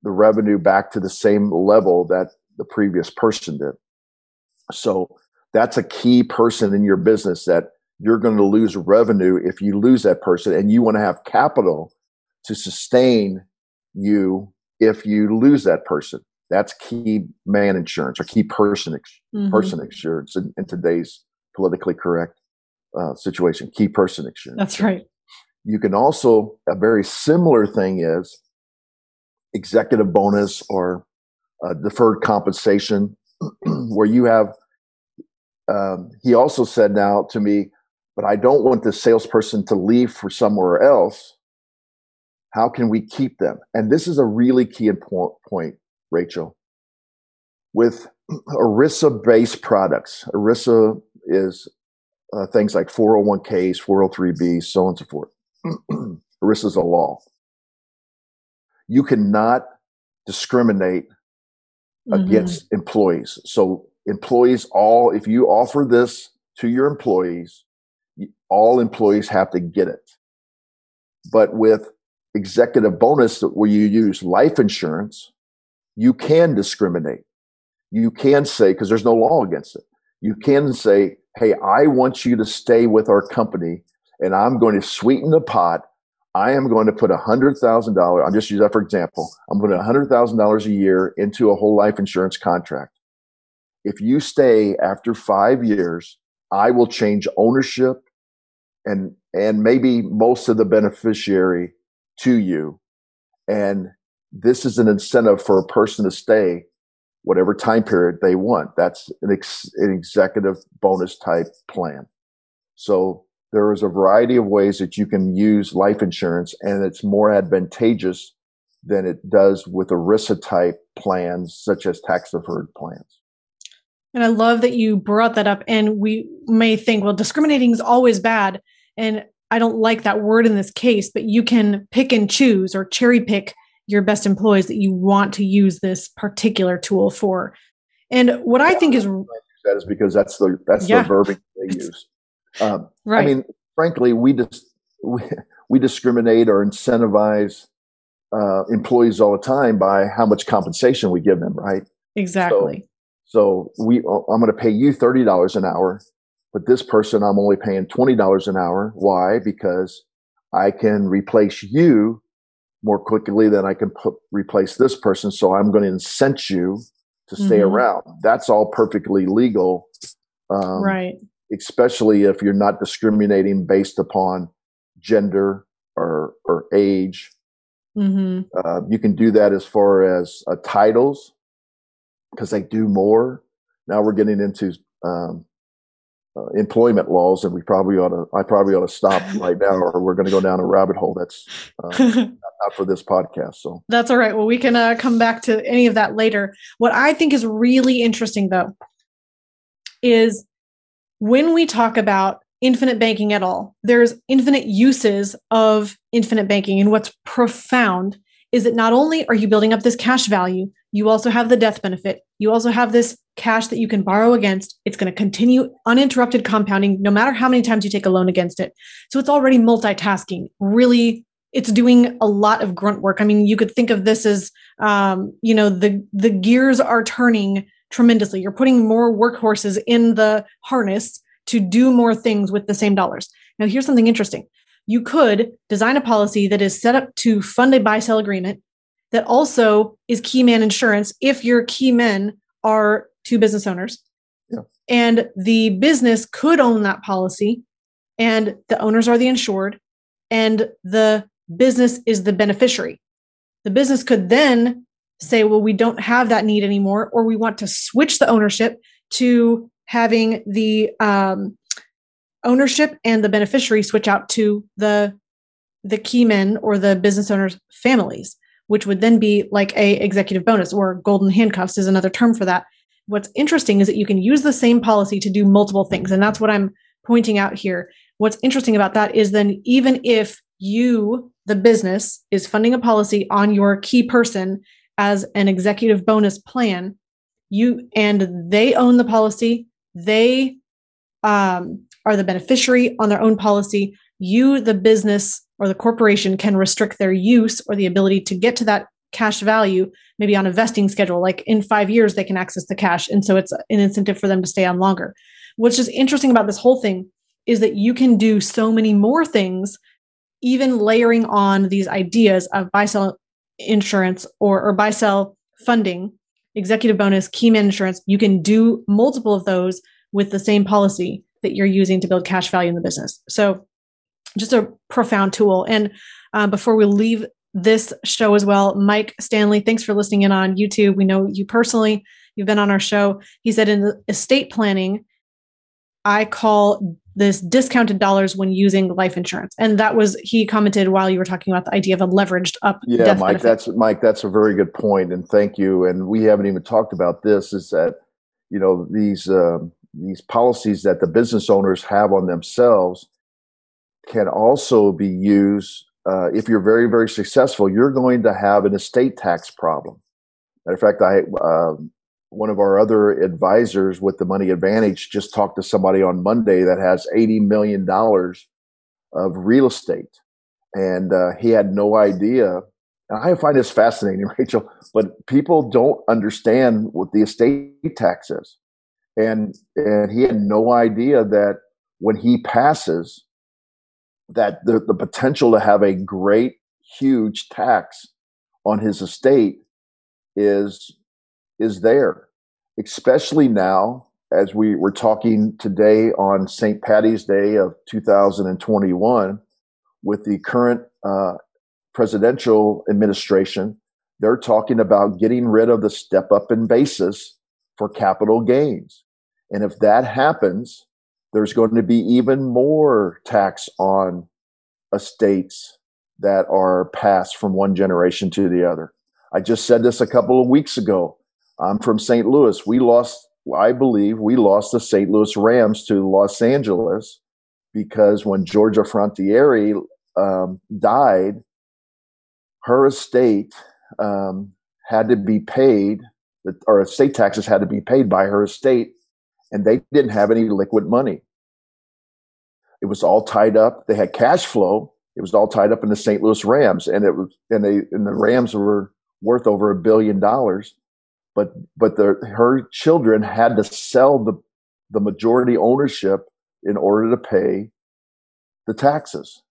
the revenue back to the same level that the previous person did. So that's a key person in your business that you're going to lose revenue if you lose that person and you want to have capital to sustain you if you lose that person. That's key man insurance or key person ex-
Mhm.
person insurance in, in today's politically correct uh, situation. Key person insurance.
That's right.
You can also a very similar thing is executive bonus or uh, deferred compensation, <clears throat> where you have. Um, he also said now to me, but I don't want the salesperson to leave for somewhere else. How can we keep them? And this is a really key point, Rachel. With ERISA based products, ERISA is uh, things like 401ks, 403bs, so on and so forth. <clears throat> ERISA is a law. You cannot discriminate
Mhm.
against employees. So employees all, if you offer this to your employees, all employees have to get it. But with executive bonus where you use life insurance, you can discriminate. You can say, because there's no law against it, you can say, hey, I want you to stay with our company and I'm going to sweeten the pot. I am going to put a hundred thousand dollars. I'm just using that for example. I'm putting a hundred thousand dollars a year into a whole life insurance contract. If you stay after five years, I will change ownership and and maybe most of the beneficiary to you. And this is an incentive for a person to stay whatever time period they want. That's an, ex, an executive bonus type plan. So there is a variety of ways that you can use life insurance, and it's more advantageous than it does with ERISA type plans, such as tax deferred plans.
And I love that you brought that up. And we may think, well, discriminating is always bad. And I don't like that word in this case, but you can pick and choose or cherry pick your best employees that you want to use this particular tool for. And what I think is
that is because that's the that's yeah. the verbiage they use. Um, right. I mean, frankly, we just we, we discriminate or incentivize uh, employees all the time by how much compensation we give them, right?
Exactly.
So, so we, I'm going to pay you thirty dollars an hour, but this person I'm only paying twenty dollars an hour. Why? Because I can replace you more quickly than I can put, replace this person. So I'm going to incent you to stay mm-hmm. around. That's all perfectly legal.
Um, right.
Especially if you're not discriminating based upon gender or, or age. Mm-hmm. Uh, you can do that as far as uh, titles because they do more. Now we're getting into um, uh, employment laws, and we probably ought to. I probably ought to stop <laughs> right now, or we're going to go down a rabbit hole. That's uh, <laughs> not for this podcast. So
that's all right. Well, we can uh, come back to any of that later. What I think is really interesting, though, is when we talk about infinite banking at all, there's infinite uses of infinite banking, and what's profound is that not only are you building up this cash value, you also have the death benefit. You also have this cash that you can borrow against. It's going to continue uninterrupted compounding no matter how many times you take a loan against it. So it's already multitasking. Really, it's doing a lot of grunt work. I mean, you could think of this as, um, you know, the the gears are turning tremendously. You're putting more workhorses in the harness to do more things with the same dollars. Now, here's something interesting. You could design a policy that is set up to fund a buy sell agreement that also is key man insurance if your key men are two business owners. Yeah. And the business could own that policy, and the owners are the insured, and the business is the beneficiary. The business could then say, well, we don't have that need anymore, or we want to switch the ownership to having the um, ownership and the beneficiary switch out to the the key men or the business owners' families which would then be like a executive bonus or golden handcuffs is another term for that. What's interesting is that you can use the same policy to do multiple things. And that's what I'm pointing out here. What's interesting about that is then even if you, the business, is funding a policy on your key person as an executive bonus plan, you and they own the policy, they um, are the beneficiary on their own policy. You, the business, or the corporation can restrict their use or the ability to get to that cash value maybe on a vesting schedule like in 5 years they can access the cash. And so it's an incentive for them to stay on longer. What's just interesting about this whole thing is that you can do so many more things even layering on these ideas of buy sell insurance or, or buy sell funding executive bonus key man insurance. You can do multiple of those with the same policy that you're using to build cash value in the business. So just a profound tool. And uh, before we leave this show as well, Mike Stanley, thanks for listening in on YouTube. We know you personally, you've been on our show. He said in estate planning, I call this discounted dollars when using life insurance. And that was he commented while you were talking about the idea of a leveraged up.
Yeah, Mike, benefit. that's Mike, that's a very good point, and thank you. And we haven't even talked about this. Is that you know these uh, these policies that the business owners have on themselves can also be used uh, if you're very very successful you're going to have an estate tax problem. Matter of fact i uh, one of our other advisors with the money advantage just talked to somebody on monday that has 80 million dollars of real estate. And uh, he had no idea. And i find this fascinating <laughs> rachel but people don't understand what the estate tax is. And and he had no idea that when he passes that the, the potential to have a great, huge tax on his estate is is there, especially now as we were talking today on St. Patty's Day of 2021 with the current uh, presidential administration. They're talking about getting rid of the step up in basis for capital gains. And if that happens, there's going to be even more tax on estates that are passed from one generation to the other. I just said this a couple of weeks ago. I'm from St. Louis. We lost, I believe, we lost the St. Louis Rams to Los Angeles because when Georgia Frontiere um, died, her estate um, had to be paid, or estate taxes had to be paid by her estate, and they didn't have any liquid money. It was all tied up. They had cash flow. It was all tied up in the St. Louis Rams, and it was and they and the Rams were worth over a billion dollars. But but the, her children had to sell the the majority ownership in order to pay the taxes.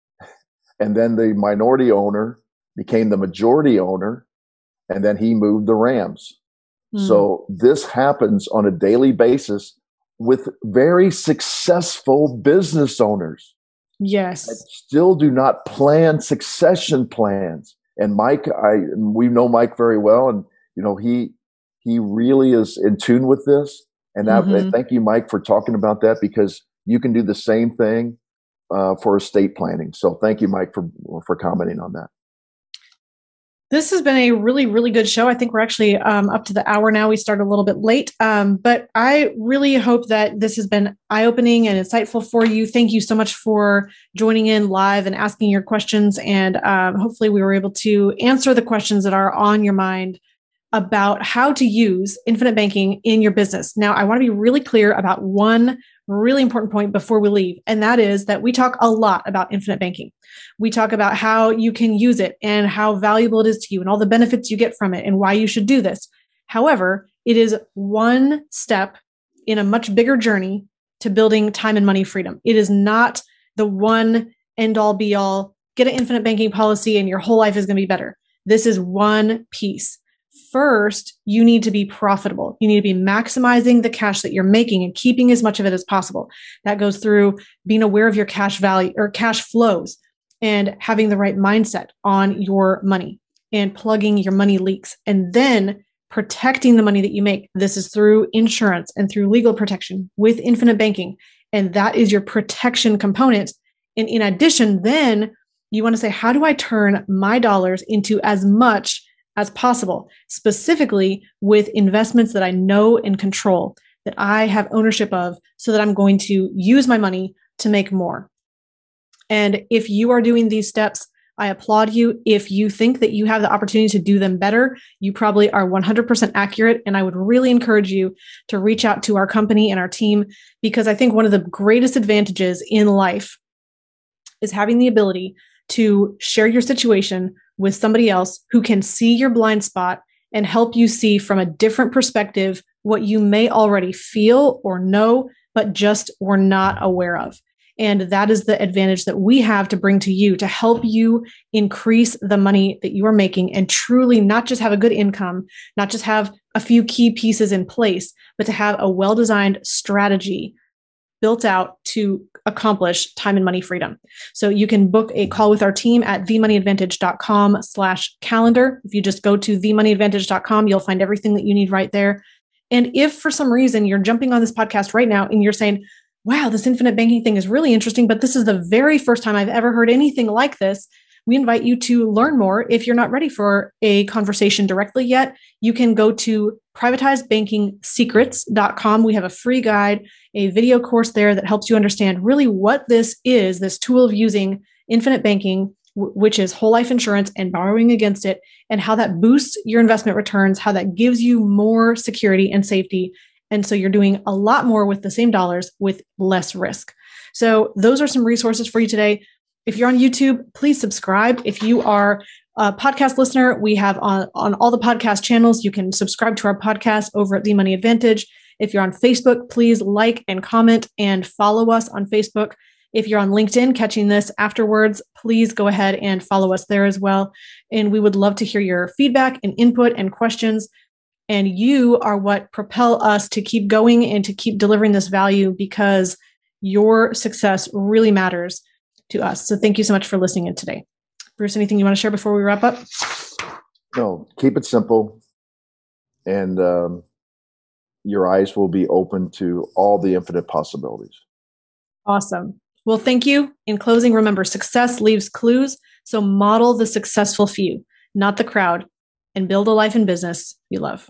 And then the minority owner became the majority owner, and then he moved the Rams. Mm. So this happens on a daily basis with very successful business owners.
Yes.
still do not plan succession plans. And Mike, I we know Mike very well, and you know he he really is in tune with this. And mm-hmm. thank you, Mike, for talking about that because you can do the same thing uh, for estate planning. So thank you, Mike, for for commenting on that.
This has been a really, really good show. I think we're actually um, up to the hour now. We started a little bit late, um, but I really hope that this has been eye opening and insightful for you. Thank you so much for joining in live and asking your questions. And um, hopefully, we were able to answer the questions that are on your mind about how to use infinite banking in your business. Now, I want to be really clear about one really important point before we leave, and that is that we talk a lot about infinite banking. We talk about how you can use it and how valuable it is to you and all the benefits you get from it and why you should do this. However, it is one step in a much bigger journey to building time and money freedom. It is not the one end all be all, get an infinite banking policy and your whole life is going to be better. This is one piece first, you need to be profitable. You need to be maximizing the cash that you're making and keeping as much of it as possible. That goes through being aware of your cash value or cash flows and having the right mindset on your money and plugging your money leaks and then protecting the money that you make. This is through insurance and through legal protection with infinite banking. And that is your protection component. And in addition, then you want to say, how do I turn my dollars into as much as possible, specifically with investments that I know and control, that I have ownership of, so that I'm going to use my money to make more. And if you are doing these steps, I applaud you. If you think that you have the opportunity to do them better, you probably are 100% accurate. And I would really encourage you to reach out to our company and our team because I think one of the greatest advantages in life is having the ability to share your situation with somebody else who can see your blind spot and help you see from a different perspective what you may already feel or know, but just were not aware of. And that is the advantage that we have to bring to you to help you increase the money that you are making and truly not just have a good income, not just have a few key pieces in place, but to have a well designed strategy built out to accomplish time and money freedom. So you can book a call with our team at themoneyadvantage.com slash calendar. If you just go to themoneyadvantage.com, you'll find everything that you need right there. And if for some reason you're jumping on this podcast right now and you're saying, wow, this infinite banking thing is really interesting, but this is the very first time I've ever heard anything like this we invite you to learn more. If you're not ready for a conversation directly yet, you can go to privatizedbankingsecrets.com. We have a free guide, a video course there that helps you understand really what this is this tool of using infinite banking, which is whole life insurance and borrowing against it, and how that boosts your investment returns, how that gives you more security and safety. And so you're doing a lot more with the same dollars with less risk. So, those are some resources for you today. If you're on YouTube, please subscribe. If you are a podcast listener, we have on, on all the podcast channels, you can subscribe to our podcast over at The Money Advantage. If you're on Facebook, please like and comment and follow us on Facebook. If you're on LinkedIn catching this afterwards, please go ahead and follow us there as well. And we would love to hear your feedback and input and questions. And you are what propel us to keep going and to keep delivering this value because your success really matters to us. So thank you so much for listening in today. Bruce, anything you want to share before we wrap up?
No, keep it simple. And um, your eyes will be open to all the infinite possibilities.
Awesome. Well, thank you. In closing, remember success leaves clues. So model the successful few, not the crowd, and build a life and business you love.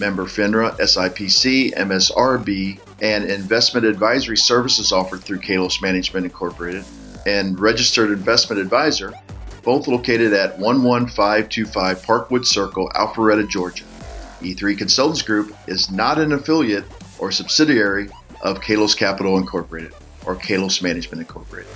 member FINRA, SIPC, MSRB, and investment advisory services offered through Kalos Management Incorporated, and registered investment advisor, both located at 11525 Parkwood Circle, Alpharetta, Georgia. E3 Consultants Group is not an affiliate or subsidiary of Kalos Capital Incorporated or Kalos Management Incorporated.